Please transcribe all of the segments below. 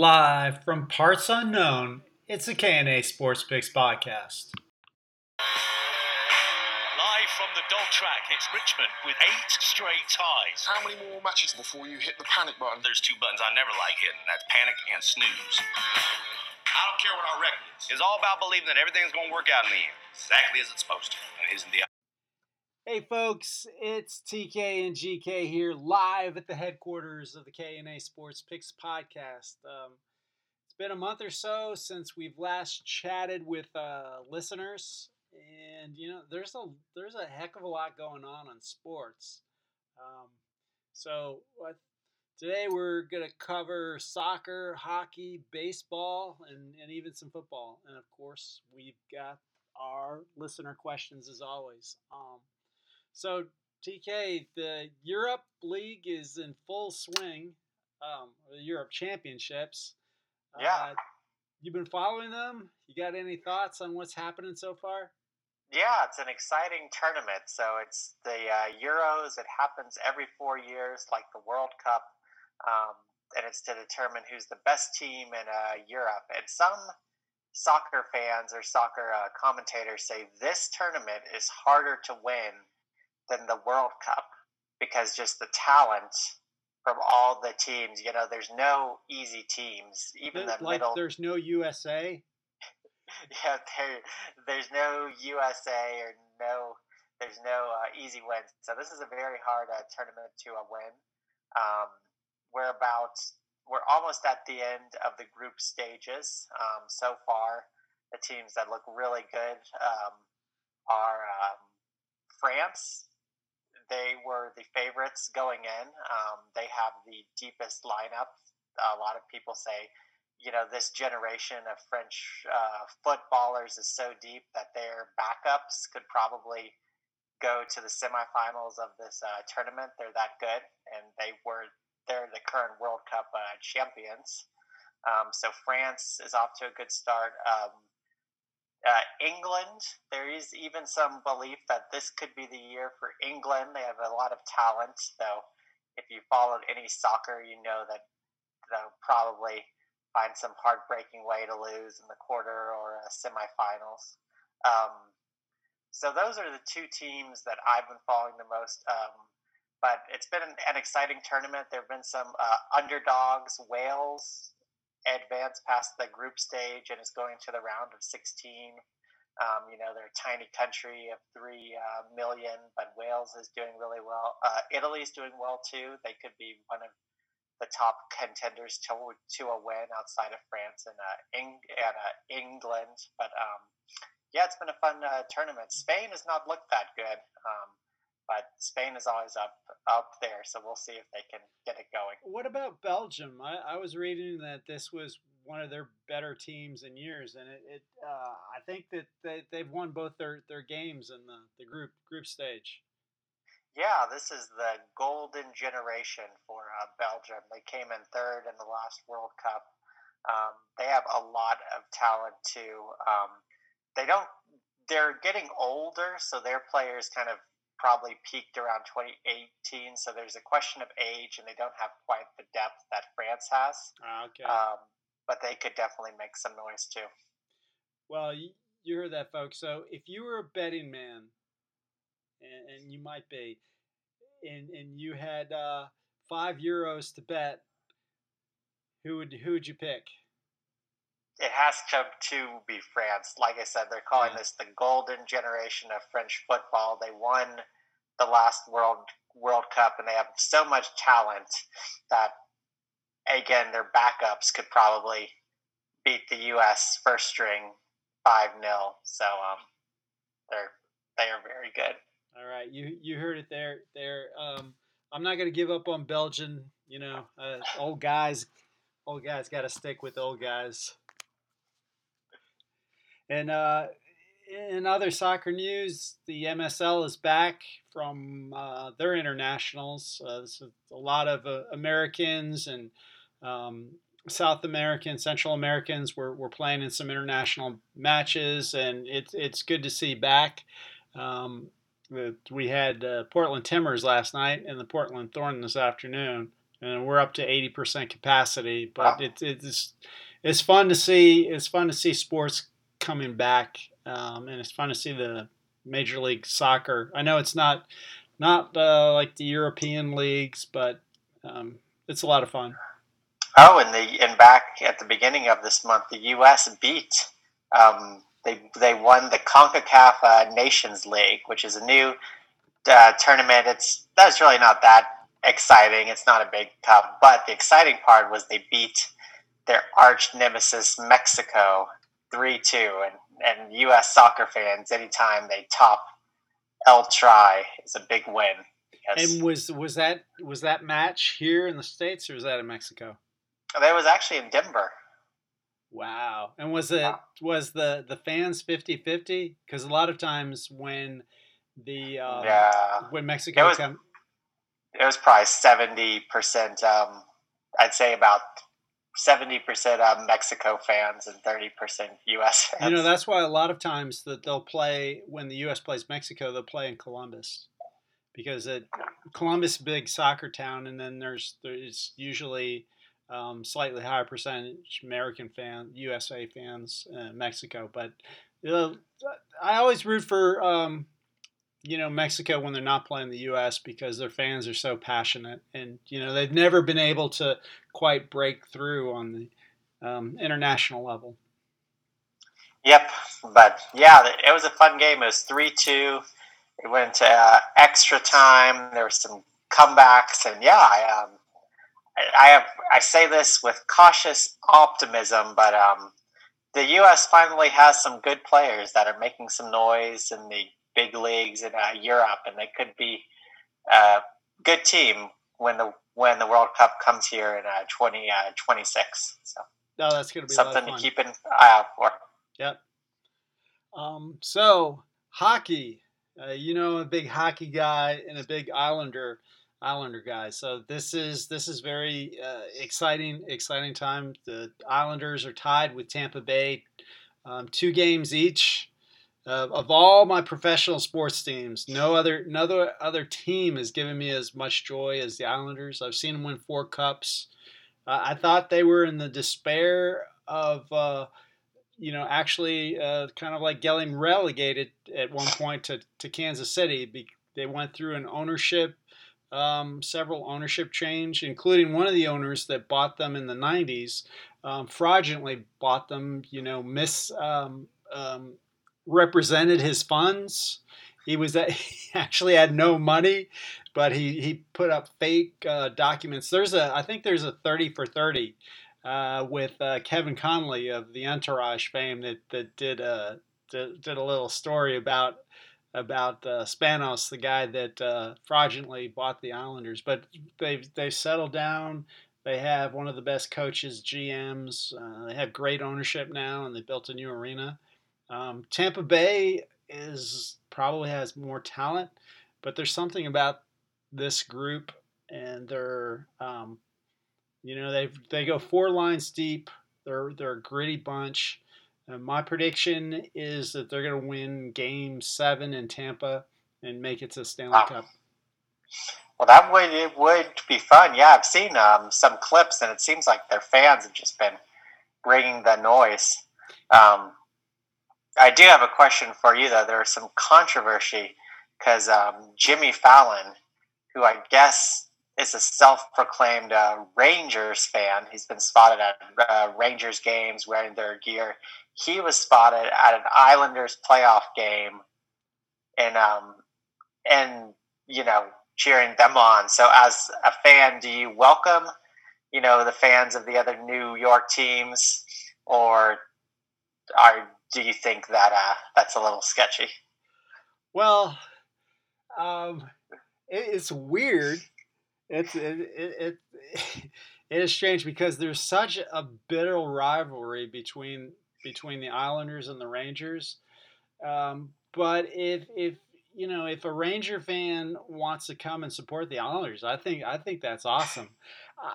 Live from parts unknown, it's a KNA Sports Picks podcast. Live from the dog track, it's Richmond with eight straight ties. How many more matches before you hit the panic button? There's two buttons I never like hitting. That's panic and snooze. I don't care what our record is. It's all about believing that everything's going to work out in the end, exactly as it's supposed to. And isn't the Hey folks, it's TK and GK here live at the headquarters of the KNA Sports Picks podcast. Um, it's been a month or so since we've last chatted with uh, listeners, and you know there's a there's a heck of a lot going on in sports. Um, so what today we're gonna cover soccer, hockey, baseball, and, and even some football, and of course we've got our listener questions as always. Um, so, TK, the Europe League is in full swing. Um, the Europe Championships. Yeah. Uh, you've been following them. You got any thoughts on what's happening so far? Yeah, it's an exciting tournament. So it's the uh, Euros. It happens every four years, like the World Cup, um, and it's to determine who's the best team in uh, Europe. And some soccer fans or soccer uh, commentators say this tournament is harder to win than the World Cup because just the talent from all the teams. You know, there's no easy teams. Even the like middle. there's no USA. yeah, there, there's no USA or no. There's no uh, easy wins. So this is a very hard uh, tournament to uh, win. Um, we're about. We're almost at the end of the group stages. Um, so far, the teams that look really good um, are um, France, they were the favorites going in. Um, they have the deepest lineup. A lot of people say, you know, this generation of French uh, footballers is so deep that their backups could probably go to the semifinals of this uh, tournament. They're that good, and they were they're the current World Cup uh, champions. Um, so France is off to a good start. Um, uh, England, there is even some belief that this could be the year for England. They have a lot of talent, though. If you followed any soccer, you know that they'll probably find some heartbreaking way to lose in the quarter or uh, semifinals. Um, so those are the two teams that I've been following the most. Um, but it's been an, an, exciting tournament. There have been some uh, underdogs. Wales advanced past the group stage and is going to the round of 16. Um, you know, they're a tiny country of 3 uh, million, but Wales is doing really well. Uh, Italy's doing well too. They could be one of the top contenders to, to a win outside of France and, uh, Eng- and uh, England. But um, yeah, it's been a fun uh, tournament. Spain has not looked that good. Um, but Spain is always up up there, so we'll see if they can get it going. What about Belgium? I, I was reading that this was one of their better teams in years, and it, it uh, I think that they, they've won both their, their games in the, the group group stage. Yeah, this is the golden generation for uh, Belgium. They came in third in the last World Cup. Um, they have a lot of talent too. Um, they don't. They're getting older, so their players kind of probably peaked around 2018. So there's a question of age, and they don't have quite the depth that France has. Okay. Um, but they could definitely make some noise too. Well, you, you heard that, folks. So if you were a betting man, and, and you might be, and and you had uh, five euros to bet, who would who would you pick? It has to, to be France. Like I said, they're calling Yeah. this the golden generation of French football. They won the last World World Cup, and they have so much talent that again, their backups could probably beat the U.S. first string five 0 So um, they're they are very good. All right, you you heard it there. There, um, I'm not gonna give up on Belgian. You know, uh, old guys, old guys got to stick with old guys. And uh, in other soccer news, the MSL is back from uh, their internationals. Uh, so a lot of uh, Americans and um, South Americans, Central Americans were, were playing in some international matches, and it's it's good to see back. Um, we had uh, Portland Timbers last night and the Portland Thorn this afternoon. and we're up to eighty percent capacity. But wow. it, it's it's fun to see. It's fun to see sports coming back, um, and it's fun to see the Major League Soccer. I know it's not not uh, like the European leagues, but um, it's a lot of fun. Oh, and the and back at the beginning of this month, the U.S. beat. Um, they they won the Concacaf uh, Nations League, which is a new uh, tournament. It's that's really not that exciting. It's not a big cup, but the exciting part was they beat their arch nemesis Mexico three two, and and U.S. soccer fans anytime they top El Tri is a big win. And was was that was that match here in the states or was that in Mexico? That was actually in Denver. Wow. And was it was the the fans 50-50? Cuz a lot of times when the um, yeah. when Mexico it was, come it was probably 70% um I'd say about 70% uh, Mexico fans and 30% US fans. You know, that's why a lot of times that they'll play when the US plays Mexico, they'll play in Columbus. Because it, Columbus big soccer town and then there's there's usually um, slightly higher percentage American fan, USA fans, uh, Mexico. But you know, I always root for um, you know Mexico when they're not playing the U.S. because their fans are so passionate, and you know they've never been able to quite break through on the um, international level. Yep, but yeah, it was a fun game. It was three two. It went to uh, extra time. There were some comebacks, and yeah, I um, I have I say this with cautious optimism, but um, the U.S. finally has some good players that are making some noise in the big leagues in uh, Europe, and they could be a good team when the when the World Cup comes here in uh, 2026. Uh, so, no, that's going to be something to keep an eye out for. Yep. Um, so hockey, uh, you know, a big hockey guy and a big Islander. Islander guys. So this is this is very uh, exciting exciting time. The Islanders are tied with Tampa Bay, um, two games each. Uh, of all my professional sports teams, no other no other, other team has given me as much joy as the Islanders. I've seen them win four cups. Uh, I thought they were in the despair of uh, you know actually uh, kind of like getting relegated at one point to, to Kansas City. They went through an ownership um, several ownership change, including one of the owners that bought them in the 90s, um, fraudulently bought them, you know, miss. um, um represented his funds. He was he actually had no money, but he, he put up fake uh, documents. There's a I think there's a 30 for 30 uh, with uh, Kevin Connolly of the Entourage fame that that did a did, did a little story about about uh, Spanos, the guy that uh, fraudulently bought the Islanders. But they've they settled down. They have one of the best coaches, GMs. Uh, they have great ownership now, and they built a new arena. Um, Tampa Bay is probably has more talent, but there's something about this group, and they're um, you know they they go four lines deep. They're they're a gritty bunch. And my prediction is that they're going to win Game Seven in Tampa and make it to Stanley wow. Cup. Well, that would it would be fun. Yeah, I've seen um, some clips, and it seems like their fans have just been bringing the noise. Um, I do have a question for you, though. There's some controversy because um, Jimmy Fallon, who I guess is a self-proclaimed uh, Rangers fan, he's been spotted at uh, Rangers games wearing their gear he was spotted at an Islanders playoff game, and um, and you know cheering them on. So as a fan, do you welcome you know the fans of the other New York teams, or are do you think that uh, that's a little sketchy? Well, um, it, it's weird. It's it, it, it it is strange because there's such a bitter rivalry between between the Islanders and the Rangers. Um, but if if you know if a Ranger fan wants to come and support the Islanders, I think I think that's awesome.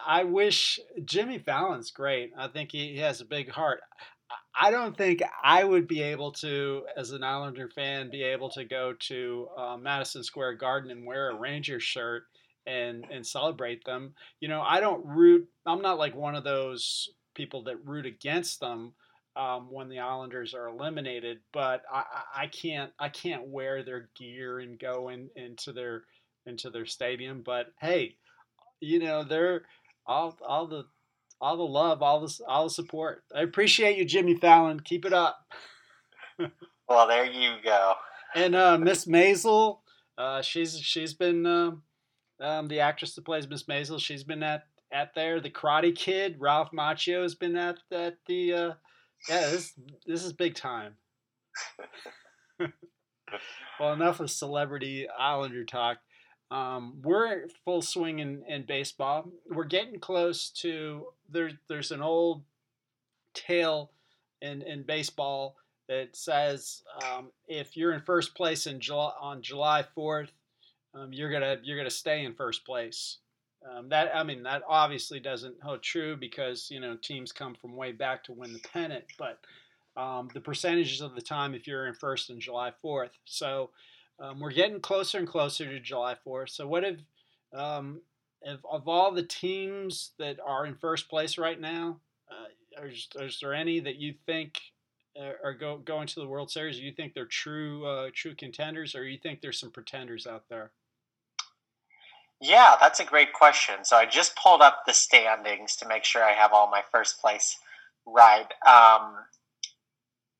I wish Jimmy Fallon's great. I think he, has a big heart. I don't think I would be able to, as an Islander fan, be able to go to uh, Madison Square Garden and wear a Ranger shirt and and celebrate them. You know, I don't root. I'm not like one of those people that root against them um, when the Islanders are eliminated, but I, I can't I can't wear their gear and go in, into their into their stadium. But hey, you know they're all all the all the love, all the all the support. I appreciate you, Jimmy Fallon. Keep it up. well, there you go. And uh, Miss Maisel, uh, she's she's been uh, um, the actress that plays Miss Maisel. She's been at at there. The Karate Kid, Ralph Macchio, has been at at the. Uh, yeah, this this is big time. well, enough of celebrity Islander talk. Um, we're full swing in, in baseball. We're getting close to there's there's an old tale in in baseball that says um, if you're in first place in July, on July 4th, um, you're gonna you're gonna stay in first place. Um, that I mean that obviously doesn't hold true because you know teams come from way back to win the pennant, but um, the percentages of the time if you're in first on July 4th. So um, we're getting closer and closer to July 4th. So, what if, um, if of all the teams that are in first place right now, uh, is, is there any that you think uh, are go, going to the World Series? Do you think they're true uh, true contenders, or you think there's some pretenders out there? Yeah, that's a great question. So I just pulled up the standings to make sure I have all my first place right. Um,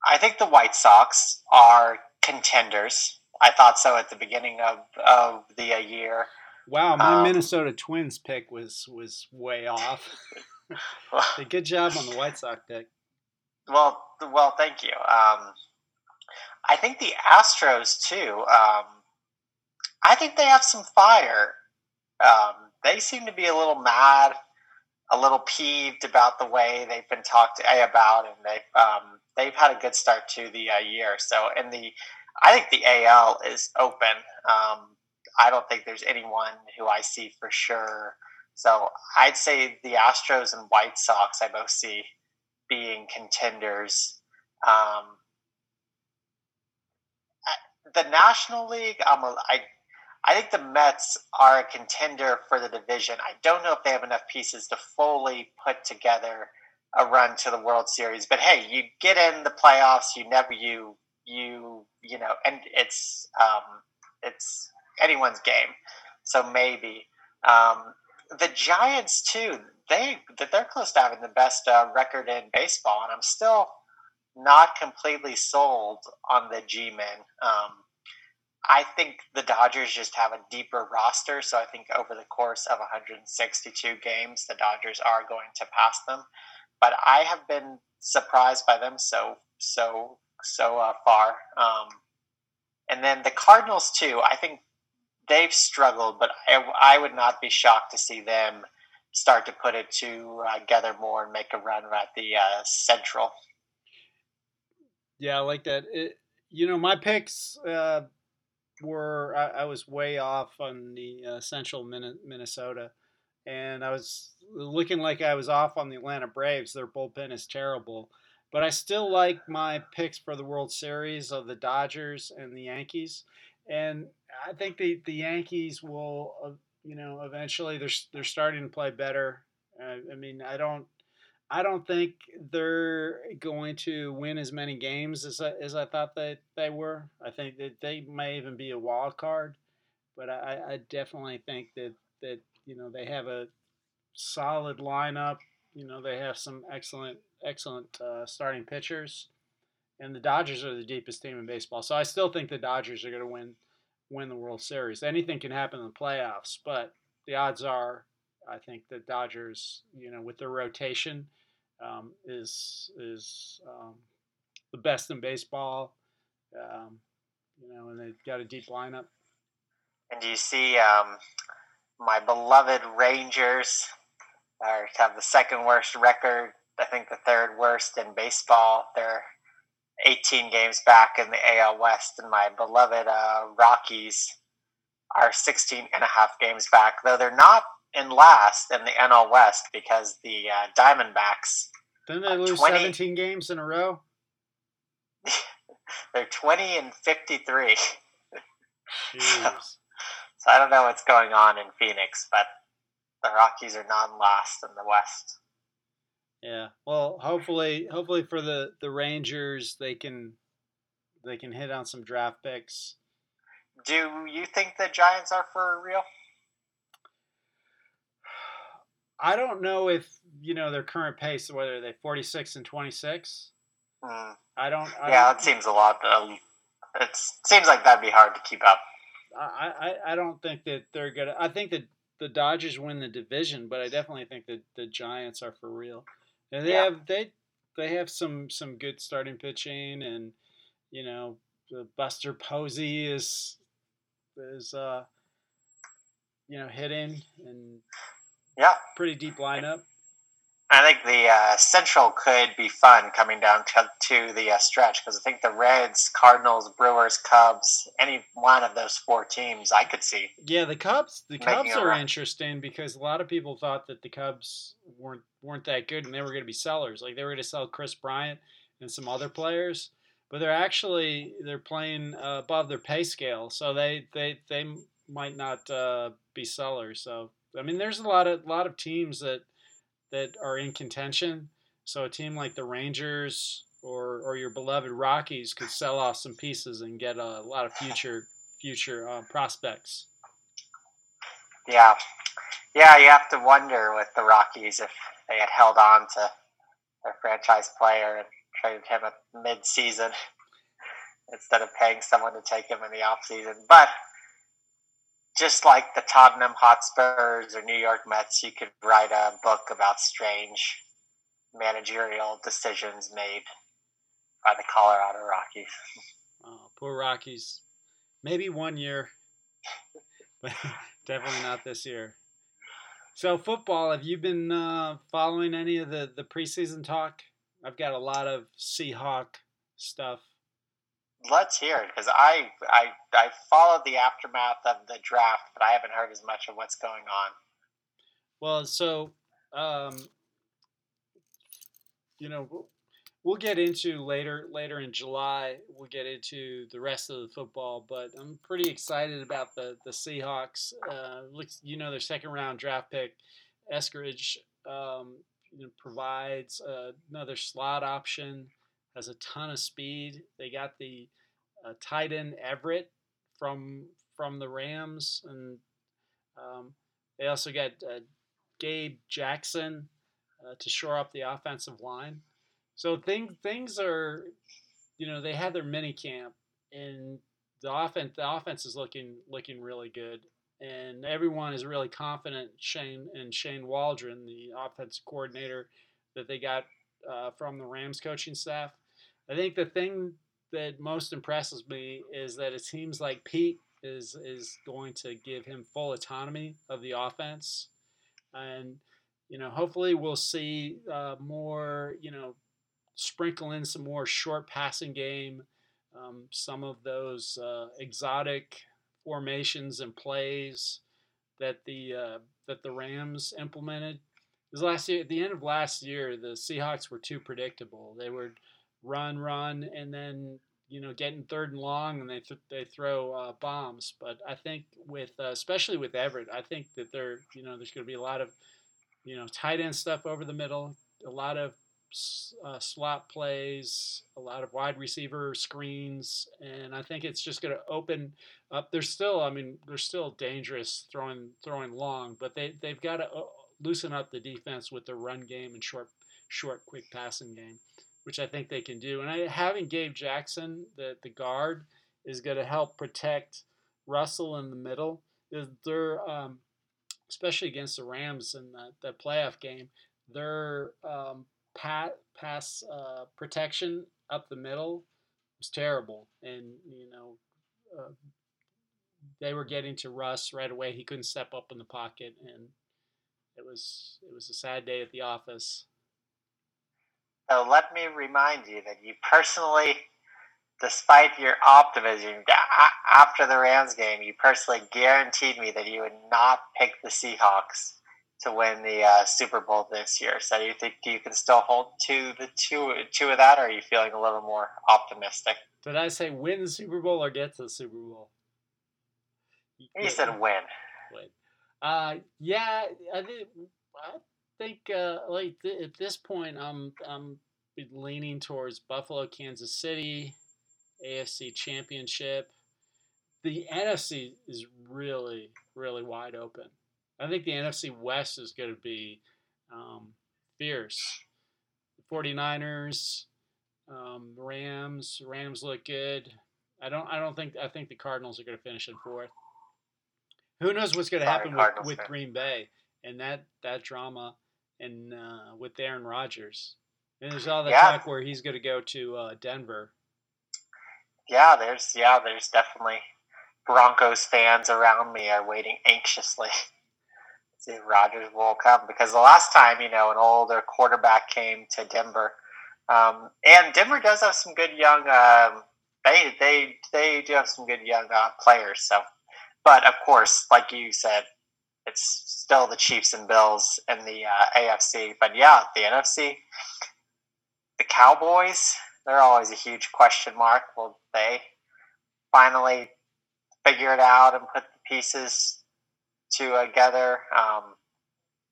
I think the White Sox are contenders. I thought so at the beginning of, of the uh, year. Wow, my um, Minnesota Twins pick was was way off. good job on the White Sox pick. Well, well, thank you. Um, I think the Astros too. Um, I think they have some fire. Um, they seem to be a little mad, a little peeved about the way they've been talked about, and they've um, they've had a good start to the uh, year. So, in the I think the AL is open. Um, I don't think there's anyone who I see for sure. So I'd say the Astros and White Sox I both see being contenders. Um, the National League, I'm a, I, I think the Mets are a contender for the division. I don't know if they have enough pieces to fully put together a run to the World Series. But hey, you get in the playoffs, you never you you you know, and it's um, it's anyone's game. So maybe um, the Giants too. They they're close to having the best uh, record in baseball, and I'm still not completely sold on the G-men. Um, I think the Dodgers just have a deeper roster, so I think over the course of 162 games, the Dodgers are going to pass them. But I have been surprised by them so so so uh, far. Um, and then the Cardinals too. I think they've struggled, but I, I would not be shocked to see them start to put it together uh, more and make a run at the uh, Central. Yeah, I like that. It, you know, my picks uh, were I, I, was way off on the uh, Central Minnesota, and I was looking like I was off on the Atlanta Braves. Their bullpen is terrible. But I still like my picks for the World Series of the Dodgers and the Yankees. And I think the, the Yankees will, uh, you know, eventually they're, they're starting to play better. Uh, I mean, I don't, I don't think they're going to win as many games as I, as I thought that they were. I think that they may even be a wild card, but I, I definitely think that that you know they have a solid lineup. You know, they have some excellent excellent uh, starting pitchers, and the Dodgers are the deepest team in baseball. So I still think the Dodgers are going to win win the World Series. Anything can happen in the playoffs, but the odds are, I think the Dodgers, you know, with their rotation, um, is is um, the best in baseball. Um, you know, and they've got a deep lineup. And do you see um, my beloved Rangers are have the second worst record I think the third worst in baseball. They're 18 games back in the AL West, and my beloved uh, Rockies are 16 and a half games back, though they're not in last in the NL West because the uh, Diamondbacks. Didn't they lose 20, 17 games in a row? they're 20 and 53. so, So I don't know what's going on in Phoenix, but the Rockies are non last in the West. Yeah. Well, hopefully, hopefully for the the Rangers, they can they can hit on some draft picks. Do you think the Giants are for real? I don't know if you know their current pace, whether they forty six and twenty six. Mm. I don't. I yeah, don't, it seems a lot. Um, it seems like that'd be hard to keep up. I, I, I don't think that they're gonna. I think that the Dodgers win the division, but I definitely think that the Giants are for real. And they Yeah. have they they have some some good starting pitching, and you know the Buster Posey is is uh you know hitting and Yeah, pretty deep lineup. I think the uh, Central could be fun coming down to, to the uh, stretch because I think the Reds, Cardinals, Brewers, Cubs, any one of those four teams I could see. Yeah, the Cubs. The Cubs are interesting because a lot of people thought that the Cubs weren't weren't that good and they were going to be sellers. Like they were going to sell Kris Bryant and some other players, but they're actually they're playing uh, above their pay scale, so they they they might not uh, be sellers. So I mean, there's a lot of lot of teams that that are in contention. So a team like the Rangers or or your beloved Rockies could sell off some pieces and get a lot of future future uh, prospects. Yeah, yeah, you have to wonder with the Rockies if they had held on to their franchise player and traded him at mid-season instead of paying someone to take him in the off-season. But just like the Tottenham Hotspurs or New York Mets, you could write a book about strange managerial decisions made by the Colorado Rockies. Oh, poor Rockies. Maybe one year, but definitely not this year. So football, have you been uh, following any of the the preseason talk? I've got a lot of Seahawk stuff. Let's hear it because I, I I followed the aftermath of the draft, but I haven't heard as much of what's going on. Well, so um, you know, we'll- get into later later in July. We'll get into the rest of the football, but I'm pretty excited about the the Seahawks. Uh, looks, you know, their second round draft pick, Eskridge, um, you know, provides uh, another slot option. Has a ton of speed. They got the uh, tight end Everett from from the Rams, and um, they also got uh, Gabe Jackson uh, to shore up the offensive line. So things things are, you know, they had their mini camp, and the offense the offense is looking looking really good, and everyone is really confident Shane and Shane Waldron, the offensive coordinator that they got uh, from the Rams coaching staff. I think the thing that most impresses me is that it seems like Pete is is going to give him full autonomy of the offense, and you know hopefully we'll see uh, more you know sprinkle in some more short passing game, um, some of those uh, exotic formations and plays that the uh, that the Rams implemented. Last year, at the end of last year, the Seahawks were too predictable. They would run, run, and then you know getting third and long, and they th- they throw uh, bombs. But I think with uh, especially with Everett, I think that there you know there's going to be a lot of you know tight end stuff over the middle, a lot of uh, slot plays, a lot of wide receiver screens, and I think it's just going to open up. They're still, I mean, they're still dangerous throwing throwing long, but they they've got to loosen up the defense with the run game and short short quick passing game, which I think they can do. And I, having Gabe Jackson, the the guard, is going to help protect Russell in the middle. They're um, especially against the Rams in the, that playoff game, their um, pat, pass uh, protection up the middle was terrible, and you know uh, they were getting to Russ right away. He couldn't step up in the pocket, and it was it was a sad day at the office. So let me remind you that you personally, despite your optimism after the Rams game, you personally guaranteed me that you would not pick the Seahawks to win the uh, Super Bowl this year. So do you think you can still hold to the two two of that, or are you feeling a little more optimistic? Did I say win the Super Bowl or get to the Super Bowl? You said win. Win. Uh, yeah, I think I think uh, like th- at this point, I'm I'm leaning towards Buffalo, Kansas City, AFC Championship. The NFC is really really wide open. I think the NFC West is going to be um, fierce. 49ers, um, Rams. Rams look good. I don't. I don't think. I think the Cardinals are going to finish in fourth. Who knows what's going to happen with, with Green Bay and that that drama and uh, with Aaron Rodgers. And there's all the yeah. talk where he's going to go to uh, Denver. Yeah, there's yeah, there's definitely Broncos fans around me are waiting anxiously. To see if Rodgers will come because the last time you know an older quarterback came to Denver, um, and Denver does have some good young. Um, they they they do have some good young uh, players. So, but of course, like you said, it's still the Chiefs and Bills in the uh, AFC. But yeah, the NFC, the Cowboys, they're always a huge question mark. Will they finally figure it out and put the pieces together? Um,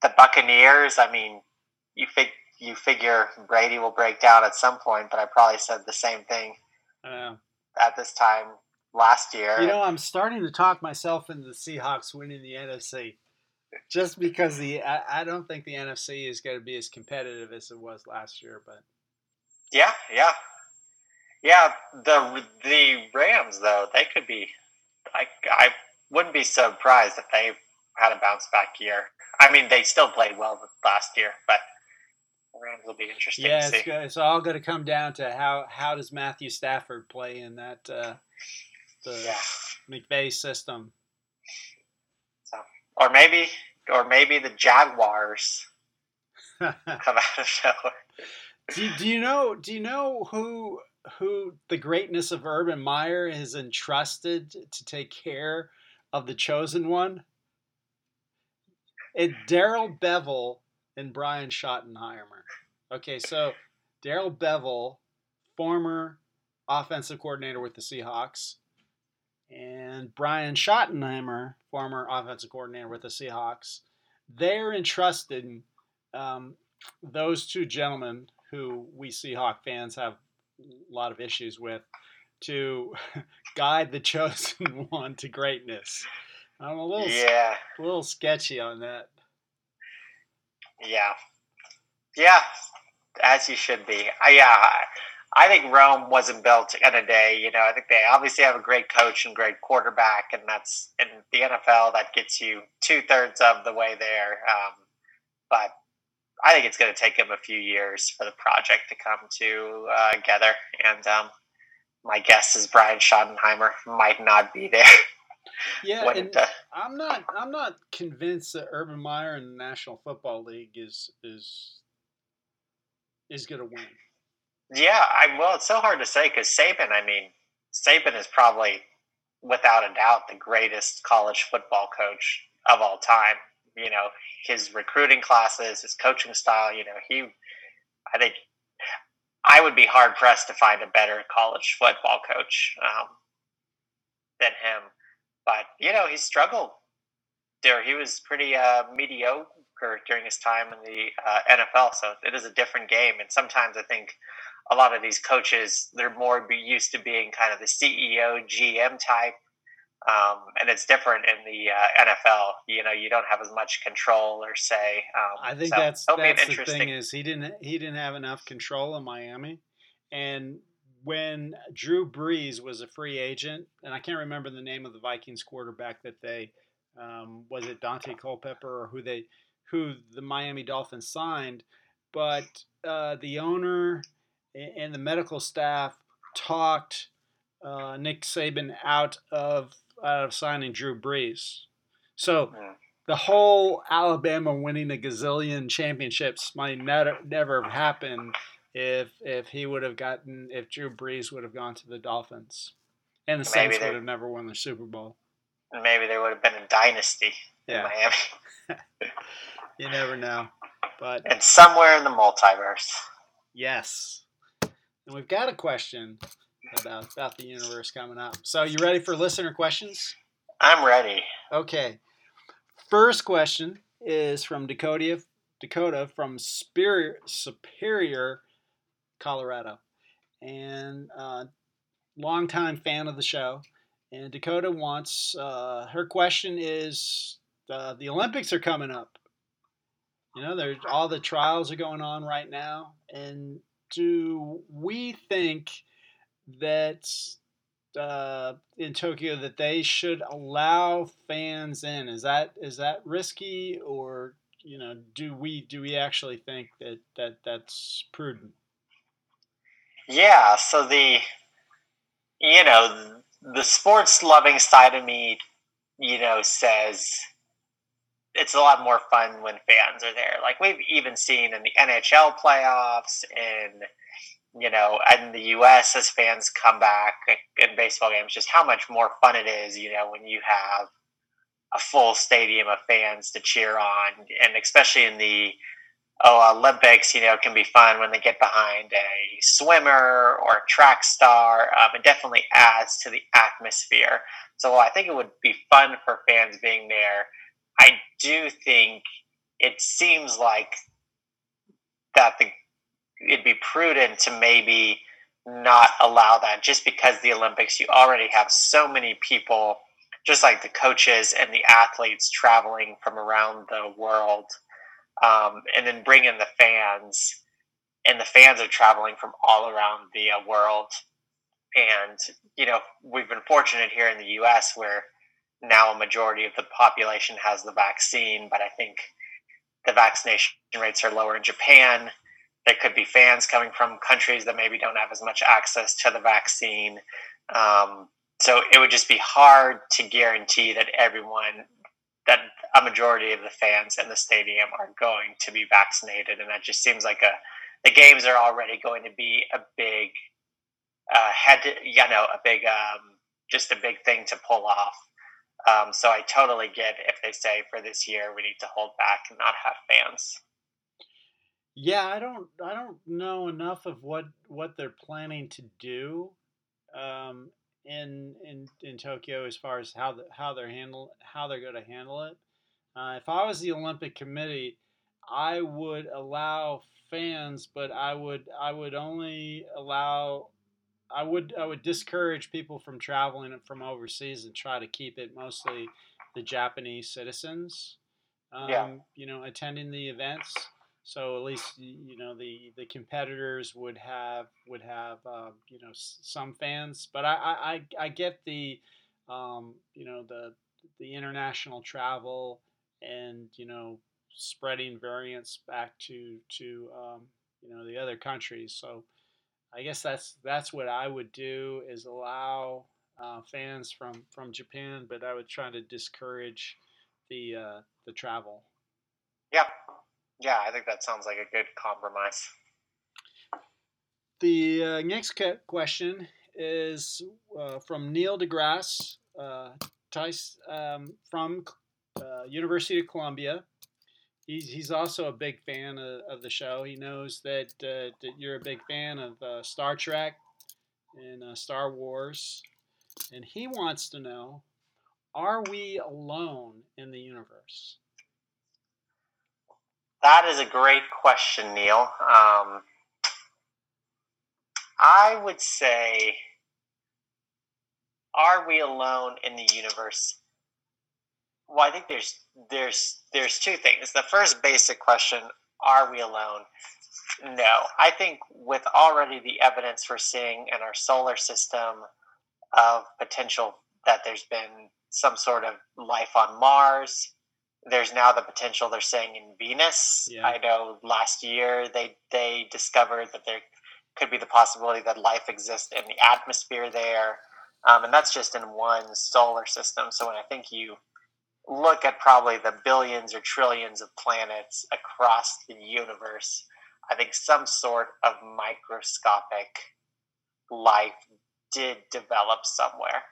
the Buccaneers, I mean, you fig- you figure Brady will break down at some point, but I probably said the same thing at this time last year. You know, I'm starting to talk myself into the Seahawks winning the NFC. Just because the I, I don't think the NFC is going to be as competitive as it was last year, but yeah, yeah, yeah. The the Rams though they could be. I I wouldn't be surprised if they had a bounce back year. I mean, they still played well last year, but the Rams will be interesting. Yeah, it's, good. it's all going to come down to how how does Matthew Stafford play in that uh, the yeah. McVay system. Or maybe, or maybe the Jaguars come out of nowhere. Do, do you know? Do you know who who the greatness of Urban Meyer has entrusted to take care of the chosen one? It Darrell Bevell and Brian Schottenheimer. Okay, so Darrell Bevell, former offensive coordinator with the Seahawks, and Brian Schottenheimer, former offensive coordinator with the Seahawks, they're entrusted um, those two gentlemen who we Seahawk fans have a lot of issues with to guide the chosen one to greatness. I'm a little yeah. a little sketchy on that. Yeah, yeah, as you should be. Uh, yeah, I think Rome wasn't built in a day. You know, I think they obviously have a great coach and great quarterback, and that's in the NFL that gets you two thirds of the way there. Um, but I think it's going to take them a few years for the project to come to uh, together. And um, my guess is Brian Schottenheimer might not be there. Yeah, and uh, I'm not. I'm not convinced that Urban Meyer in the National Football League is is is going to win. Yeah, I well, it's so hard to say because Saban. I mean, Saban is probably, without a doubt, the greatest college football coach of all time. You know, his recruiting classes, his coaching style. You know, he. I think I would be hard pressed to find a better college football coach um, than him. But you know, he struggled. There, he was pretty uh, mediocre during his time in the uh, NFL. So it is a different game, and sometimes I think a lot of these coaches they're more used to being kind of the CEO, GM type. Um, and it's different in the uh, NFL. You know, you don't have as much control or say. Um, I think so that's that's the thing is he didn't he didn't have enough control in Miami, and when Drew Brees was a free agent, and I can't remember the name of the Vikings quarterback that they um, was it Daunte Culpepper or who they who the Miami Dolphins signed, but uh, the owner and the medical staff talked uh, Nick Saban out of out of signing Drew Brees. So the whole Alabama winning a gazillion championships might never never have happened if if he would have gotten if Drew Brees would have gone to the Dolphins, and the maybe Saints would have never won the Super Bowl. Maybe there would have been a dynasty yeah. in Miami. you never know, but and somewhere in the multiverse. Yes, and we've got a question about about the universe coming up. So, you ready for listener questions? I'm ready. Okay. First question is from Dakota, Dakota from Superior, Superior Colorado, and uh, longtime fan of the show. And Dakota wants uh, her question is uh, the Olympics are coming up. You know, there's all the trials are going on right now, and do we think that uh, in Tokyo that they should allow fans in? Is that is that risky, or you know, do we do we actually think that that that's prudent? Yeah. So the you know the sports loving side of me, you know, says it's a lot more fun when fans are there. Like we've even seen in the NHL playoffs and you know, in the U.S. as fans come back in baseball games, just how much more fun it is, you know, when you have a full stadium of fans to cheer on, and especially in the oh, Olympics, you know, can be fun when they get behind a swimmer or a track star. Um, it definitely adds to the atmosphere. So I think it would be fun for fans being there. I do think it seems like that the it'd be prudent to maybe not allow that just because the Olympics you already have so many people just like the coaches and the athletes traveling from around the world um, and then bring in the fans and the fans are traveling from all around the uh, world. And you know we've been fortunate here in the us where now a majority of the population has the vaccine but i think the vaccination rates are lower in japan. There could be fans coming from countries that maybe don't have as much access to the vaccine. Um, so it would just be hard to guarantee that everyone that a majority of the fans in the stadium are going to be vaccinated, and that just seems like a the games are already going to be a big uh, to, you know a big um, just a big thing to pull off. Um, so I totally get if they say for this year we need to hold back and not have fans. Yeah, I don't I don't know enough of what what they're planning to do. Um, in in in Tokyo as far as how the, how they're handle how they're going to handle it. Uh, if I was the Olympic Committee, I would allow fans, but I would I would only allow I would I would discourage people from traveling from overseas and try to keep it mostly the Japanese citizens. Um, yeah. You know, attending the events. So at least you know the the competitors would have would have uh, you know some fans, but I I, I get the um, you know the the international travel and you know spreading variants back to to um, you know the other countries. So I guess that's that's what I would do is allow uh, fans from from Japan, but I would try to discourage the uh, the travel. Yeah, yeah, I think that sounds like a good compromise. The uh, next question is uh, from Neil deGrasse uh, Tice um, from uh, University of Columbia. He's, he's also a big fan of, of the show. He knows that, uh, that you're a big fan of uh, Star Trek and uh, Star Wars. And he wants to know are we alone in the universe? That is a great question, Neil. Um, I would say, are we alone in the universe? Well, I think there's there's there's two things. The first basic question: Are we alone? No, I think with already the evidence we're seeing in our solar system of potential that there's been some sort of life on Mars, there's now the potential they're saying in Venus. Yeah. I know last year they they discovered that there could be the possibility that life exists in the atmosphere there, um, and that's just in one solar system. So when I think you look at probably the billions or trillions of planets across the universe, I think some sort of microscopic life did develop somewhere.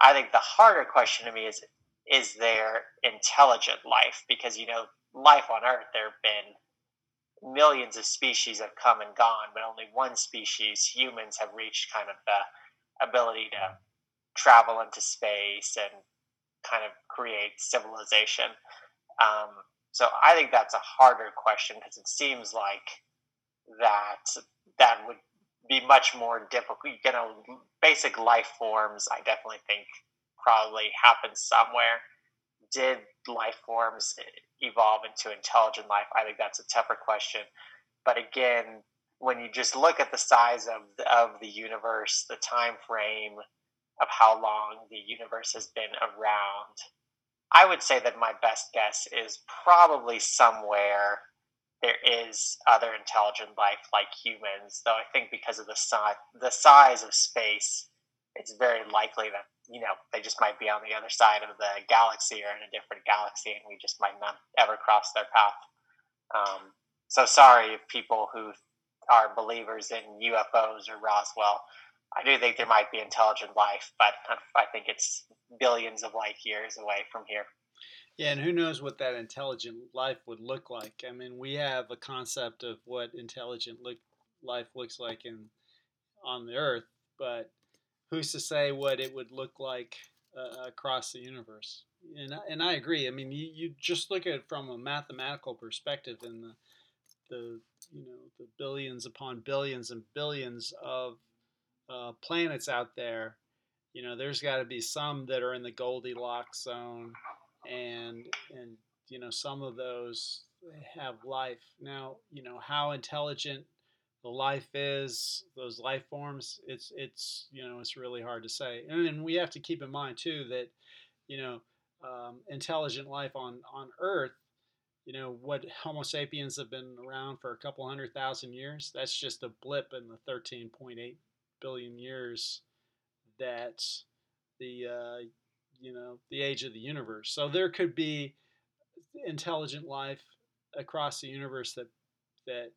I think the harder question to me is is there intelligent life? Because, you know, life on Earth, there have been millions of species have come and gone, but only one species, humans, have reached kind of the ability to travel into space and kind of create civilization. Um, so I think that's a harder question because it seems like that that would be much more difficult. You know, basic life forms, I definitely think probably happened somewhere. Did life forms evolve into intelligent life? I think that's a tougher question. But again, when you just look at the size of the, of the universe, the time frame of how long the universe has been around, I would say that my best guess is probably somewhere there is other intelligent life like humans. Though I think because of the size the size of space, it's very likely that you know they just might be on the other side of the galaxy or in a different galaxy, and we just might not ever cross their path. Um, so sorry if people who are believers in UFOs or Roswell. I do think there might be intelligent life, but I think it's billions of light years away from here. Yeah, and who knows what that intelligent life would look like? I mean, we have a concept of what intelligent look, life looks like in on the Earth, but who's to say what it would look like uh, across the universe? And and I agree. I mean, you, you just look at it from a mathematical perspective, and the the you know the billions upon billions and billions of uh, planets out there. You know, there's got to be some that are in the Goldilocks zone, and and you know some of those have life. Now, you know how intelligent the life is, those life forms. It's it's you know it's really hard to say, and then we have to keep in mind too that you know um, intelligent life on on Earth you know what homo sapiens have been around for a couple hundred thousand years that's just a blip in the 13.8 billion years that the uh, you know the age of the universe so there could be intelligent life across the universe that that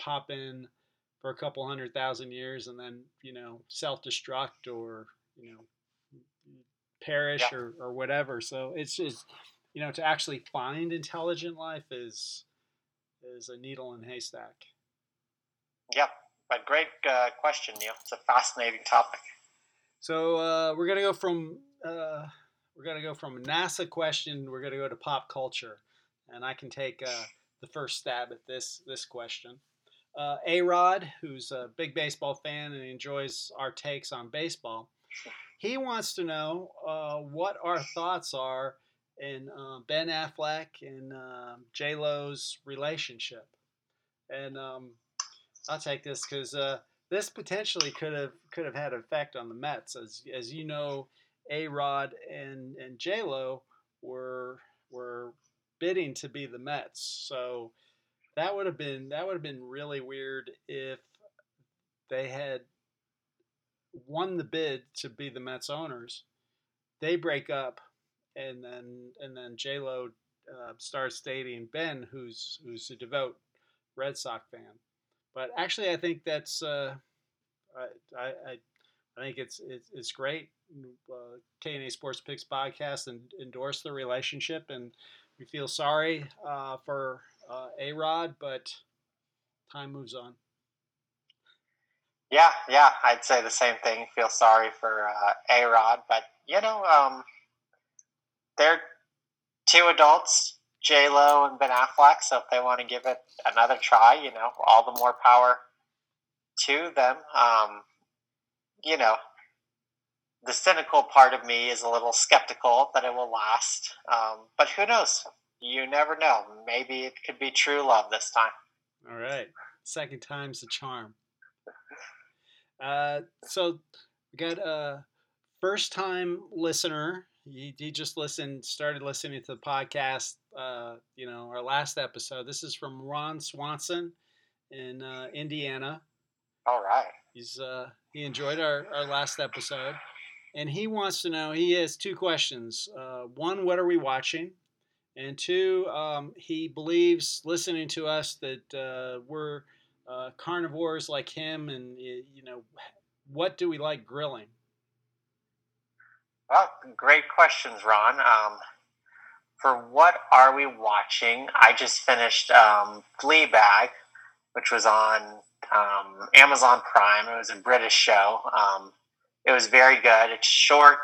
pop in for a couple hundred thousand years and then you know self-destruct or you know perish yeah. or, or whatever so it's just you know, to actually find intelligent life is is a needle in haystack. Yep, but great uh, question, Neil. It's a fascinating topic. So uh, we're gonna go from uh, we're gonna go from NASA question. We're gonna go to pop culture, and I can take uh, the first stab at this this question. Uh, a Rod, who's a big baseball fan and enjoys our takes on baseball, he wants to know uh, what our thoughts are uh, Ben Affleck and uh, J Lo's relationship. And um, I'll take this because uh, this potentially could have could have had an effect on the Mets, as as you know, A Rod and and J Lo were were bidding to be the Mets, so that would have been that would have been really weird if they had won the bid to be the Mets owners. They break up and then and then J Lo uh, starts dating Ben, who's who's a devout Red Sox fan. But actually, I think that's uh, I, I I think it's it's, it's great. Uh, KNA Sports Picks podcast and endorse the relationship, and we feel sorry uh, for uh, A Rod, but time moves on. Yeah, yeah, I'd say the same thing. Feel sorry for uh, A Rod, but you know, um, they're two adults, J Lo and Ben Affleck. So if they want to give it another try, you know, all the more power to them. Um, you know, the cynical part of me is a little skeptical that it will last. Um, but who knows? You never know. Maybe it could be true love this time. All right. Second time's the charm. Uh, so we got a first time listener he, he just listened, started listening to the podcast. Uh, you know, our last episode. This is from Ron Swanson in uh, Indiana. All right. He's uh, he enjoyed our, our last episode, and he wants to know. He has two questions. Uh, one, what are we watching? And two, um, he believes listening to us that uh, we're uh, carnivores like him, and you know, what do we like grilling? Well, great questions, Ron. Um, for what are we watching? I just finished um, Fleabag, which was on um, Amazon Prime. It was a British show. Um, it was very good. It's short,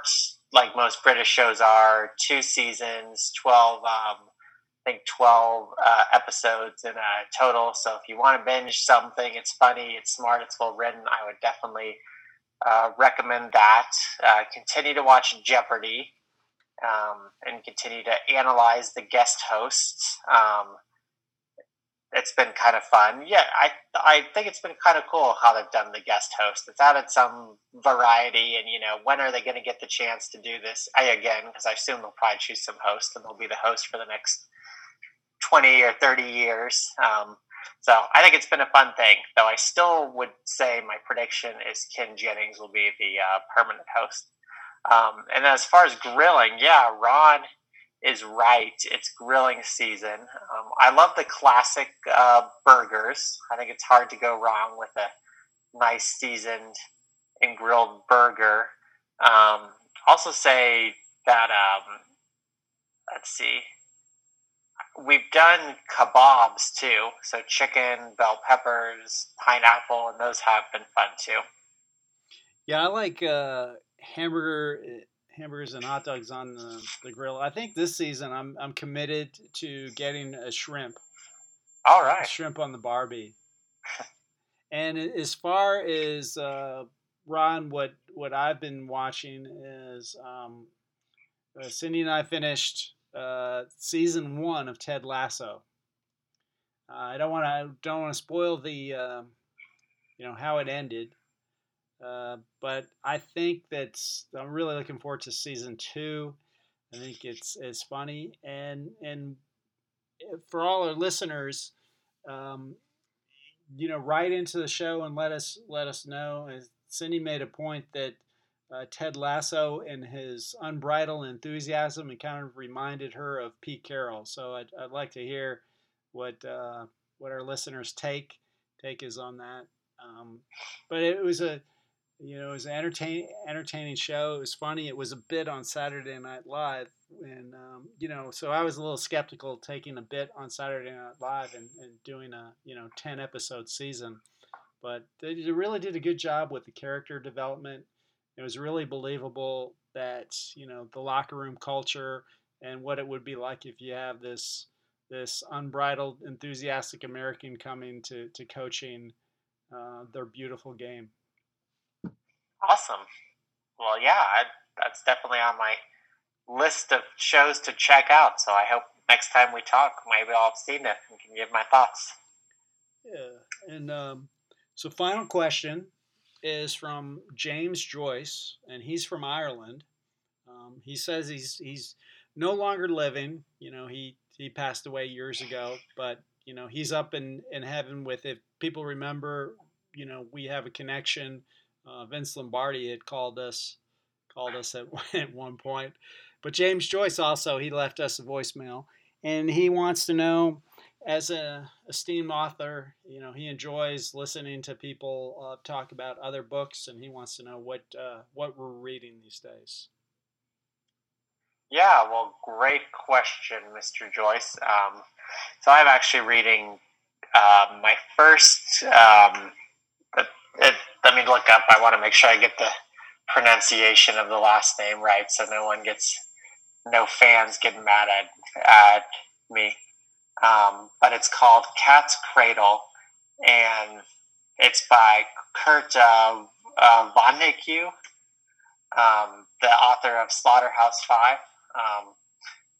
like most British shows are, two seasons, twelve. Um, I think twelve uh, episodes in a total. So if you want to binge something, it's funny, it's smart, it's well written. I would definitely uh, recommend that. Uh, continue to watch Jeopardy um, and continue to analyze the guest hosts. Um, it's been kind of fun. Yeah, I I think it's been kind of cool how they've done the guest host. It's added some variety, and you know, when are they going to get the chance to do this? I again, because I assume they'll probably choose some host, and they'll be the host for the next twenty or thirty years. Um, so I think it's been a fun thing. Though I still would say my prediction is Ken Jennings will be the uh, permanent host. Um, and as far as grilling, yeah, Ron is right. It's grilling season. Um, I love the classic uh, burgers. I think it's hard to go wrong with a nice seasoned and grilled burger. Um, also say that um, let's see, we've done kebabs too. So chicken, bell peppers, pineapple, and those have been fun too. Yeah, I like uh, hamburger hamburgers and hot dogs on the, the grill. I think this season I'm I'm committed to getting a shrimp. All right. Shrimp on the Barbie. and as far as uh, Ron, what what I've been watching is um, uh, Cindy and I finished uh, season one of Ted Lasso. Uh, I don't want to don't want to spoil the uh, you know how it ended, uh, but I think that's I'm really looking forward to season two. I think it's it's funny and and for all our listeners, um, you know, write into the show and let us let us know. As Cindy made a point that uh, Ted Lasso and his unbridled enthusiasm and kind of reminded her of Pete Carroll. So I'd, I'd like to hear what uh, what our listeners take take is on that. Um, but it was a you know, it was an entertaining, entertaining show. It was funny. It was a bit on Saturday Night Live, and um, you know, so I was a little skeptical taking a bit on Saturday Night Live and, and doing a you know ten episode season, but they really did a good job with the character development. It was really believable that you know the locker room culture and what it would be like if you have this this unbridled, enthusiastic American coming to to coaching uh, their beautiful game. Awesome. Well, yeah, I, that's definitely on my list of shows to check out. So I hope next time we talk, maybe I'll have seen it and can give my thoughts. Yeah, and um, so final question is from James Joyce, and he's from Ireland. Um, he says he's he's no longer living. You know, he he passed away years ago, but you know he's up in in heaven with. If people remember, you know, we have a connection uh, Vince Lombardi had called us called us at, at one point. But James Joyce also he left us a voicemail, and he wants to know, as a esteemed author, you know he enjoys listening to people uh, talk about other books, and he wants to know what uh, what we're reading these days. Yeah, well, great question, Mr. Joyce. Um, so I'm actually reading uh, my first um, let me look up. I want to make sure I get the pronunciation of the last name right, so no one gets, no fans getting mad at at me. Um, but it's called Cat's Cradle, and it's by Kurt uh, uh, Vonnegut, um, the author of Slaughterhouse Five, um,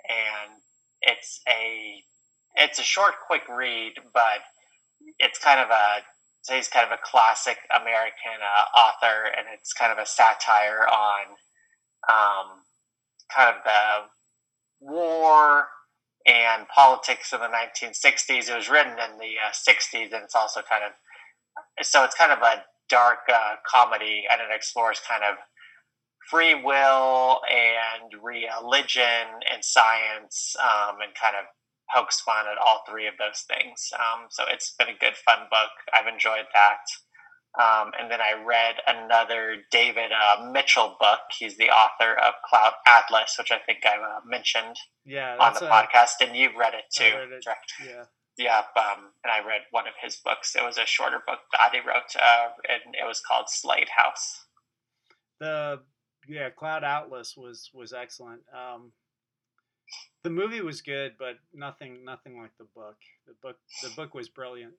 and it's a it's a short, quick read, but it's kind of a so he's kind of a classic American uh, author, and it's kind of a satire on um, kind of the war and politics in the 1960s. It was written in the uh, 60s, and it's also kind of so it's kind of a dark uh, comedy, and it explores kind of free will and religion and science, um, and kind of pokes fun at all three of those things. Um, so it's been a good, fun book. I've enjoyed that. Um, and then I read another David uh, Mitchell book. He's the author of Cloud Atlas, which I think I uh, mentioned yeah, on the a, podcast, and you've read it too. Read it, yeah. Yeah, um, and I read one of his books. It was a shorter book that he wrote, uh, and it was called Slade House. The yeah, Cloud Atlas was was excellent. Um, the movie was good, but nothing nothing like the book. The book the book was brilliant.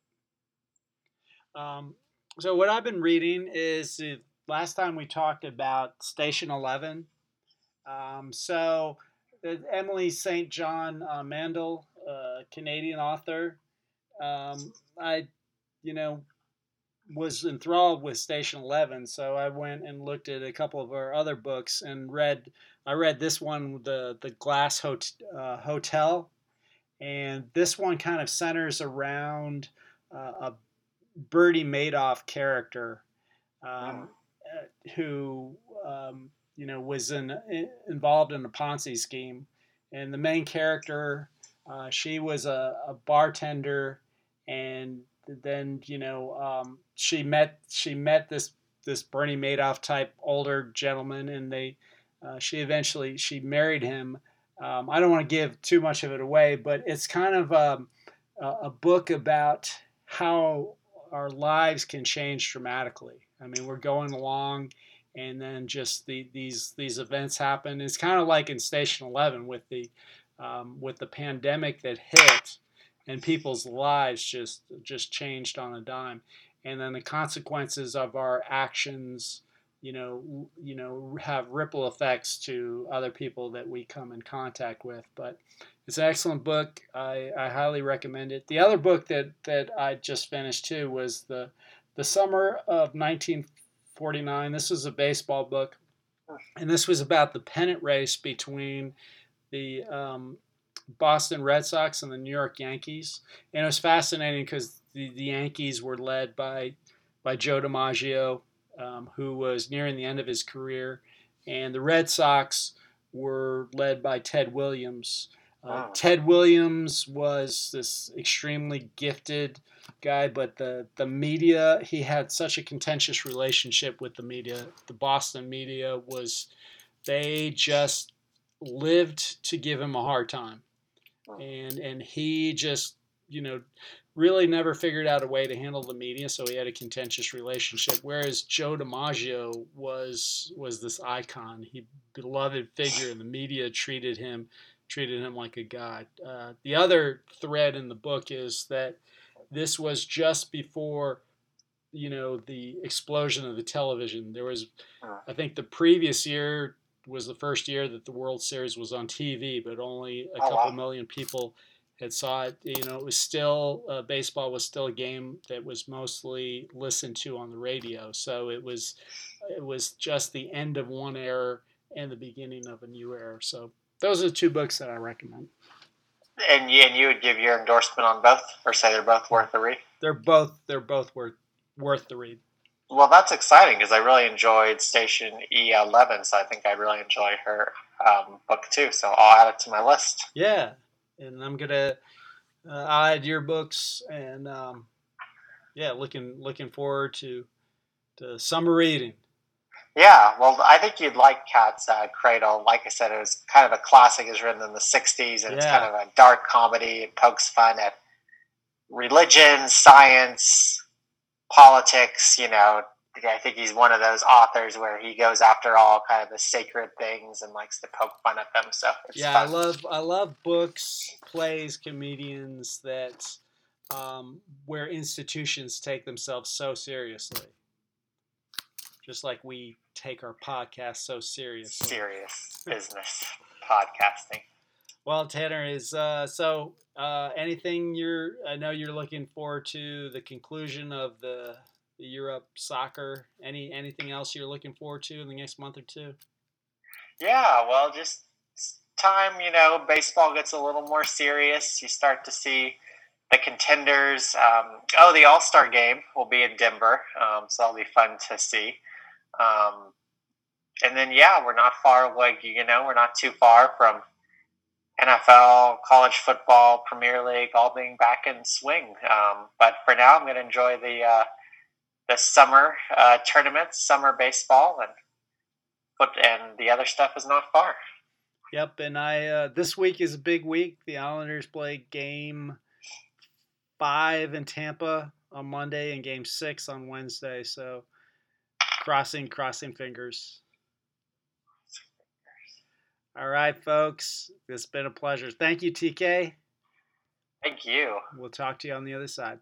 Um, so what I've been reading is uh, last time we talked about Station Eleven. Um, so uh, Emily St. John uh, Mandel, Canadian author. Um, I, you know, was enthralled with Station Eleven, so I went and looked at a couple of our other books and read. I read this one, the the Glass Hot, uh, Hotel, and this one kind of centers around uh, a Bernie Madoff character um, uh, who um, you know was in, involved in a Ponzi scheme, and the main character, uh, she was a, a bartender, and then you know um, she met she met this this Bernie Madoff type older gentleman, and they uh, she eventually she married him. Um, I don't want to give too much of it away, but it's kind of um, a, book about how our lives can change dramatically. I mean, we're going along, and then just the, these these events happen. It's kind of like in Station Eleven with the um, with the pandemic that hit and people's lives just just changed on a dime and then the consequences of our actions you know you know have ripple effects to other people that we come in contact with but it's an excellent book. I, I highly recommend it. The other book that that i just finished too was the the summer of 1949 this was a baseball book and this was about the pennant race between the um, Boston Red Sox and the New York Yankees, and it was fascinating because the, the Yankees were led by by Joe DiMaggio, um, who was nearing the end of his career, and the Red Sox were led by Ted Williams. Uh, wow. Ted Williams was this extremely gifted guy, but the the media he had such a contentious relationship with the media. The Boston media was they just lived to give him a hard time and and he just you know really never figured out a way to handle the media, so he had a contentious relationship. Whereas Joe DiMaggio was was this icon, he beloved figure, and the media treated him treated him like a god. Uh, the other thread in the book is that this was just before you know the explosion of the television. There was, I think, the previous year was the first year that the World Series was on TV, but only a oh, couple wow. million people had saw it. You know, it was still uh, baseball was still a game that was mostly listened to on the radio. So it was it was just the end of one era and the beginning of a new era. So those are the two books that I recommend. And you, and you would give your endorsement on both, or say they're both worth the read. They're both they're both worth worth the read. Well, that's exciting because I really enjoyed Station Eleven, so I think I really enjoy her um, book too. So I'll add it to my list. Yeah, and I'm gonna uh, add your books, and um, yeah, looking looking forward to to summer reading. Yeah, well, I think you'd like Cat's uh, Cradle. Like I said, it was kind of a classic. It was written in the '60s, and yeah. it's kind of a dark comedy. It pokes fun at religion, science, politics, you know, I think he's one of those authors where he goes after all kind of the sacred things and likes to poke fun at them. So yeah, fun. I love I love books, plays, comedians that um, where institutions take themselves so seriously, just like we take our podcast so seriously. Serious business podcasting. Well, Tanner is uh, so. Uh, anything you're? I know you're looking forward to the conclusion of the, the Europe soccer. Any anything else you're looking forward to in the next month or two? Yeah, well, just time. You know, baseball gets a little more serious. You start to see the contenders. Um, oh, the All Star game will be in Denver, um, so that'll be fun to see. Um, and then, yeah, we're not far away. You know, we're not too far from NFL, college football, Premier League, all being back in swing. Um, but for now, I'm going to enjoy the uh, the summer uh, tournaments, summer baseball, and foot, and the other stuff is not far. Yep, and I uh, this week is a big week. The Islanders play game five in Tampa on Monday and game six on Wednesday. So crossing crossing fingers. All right, folks. It's been a pleasure. Thank you, TK. Thank you. We'll talk to you on the other side.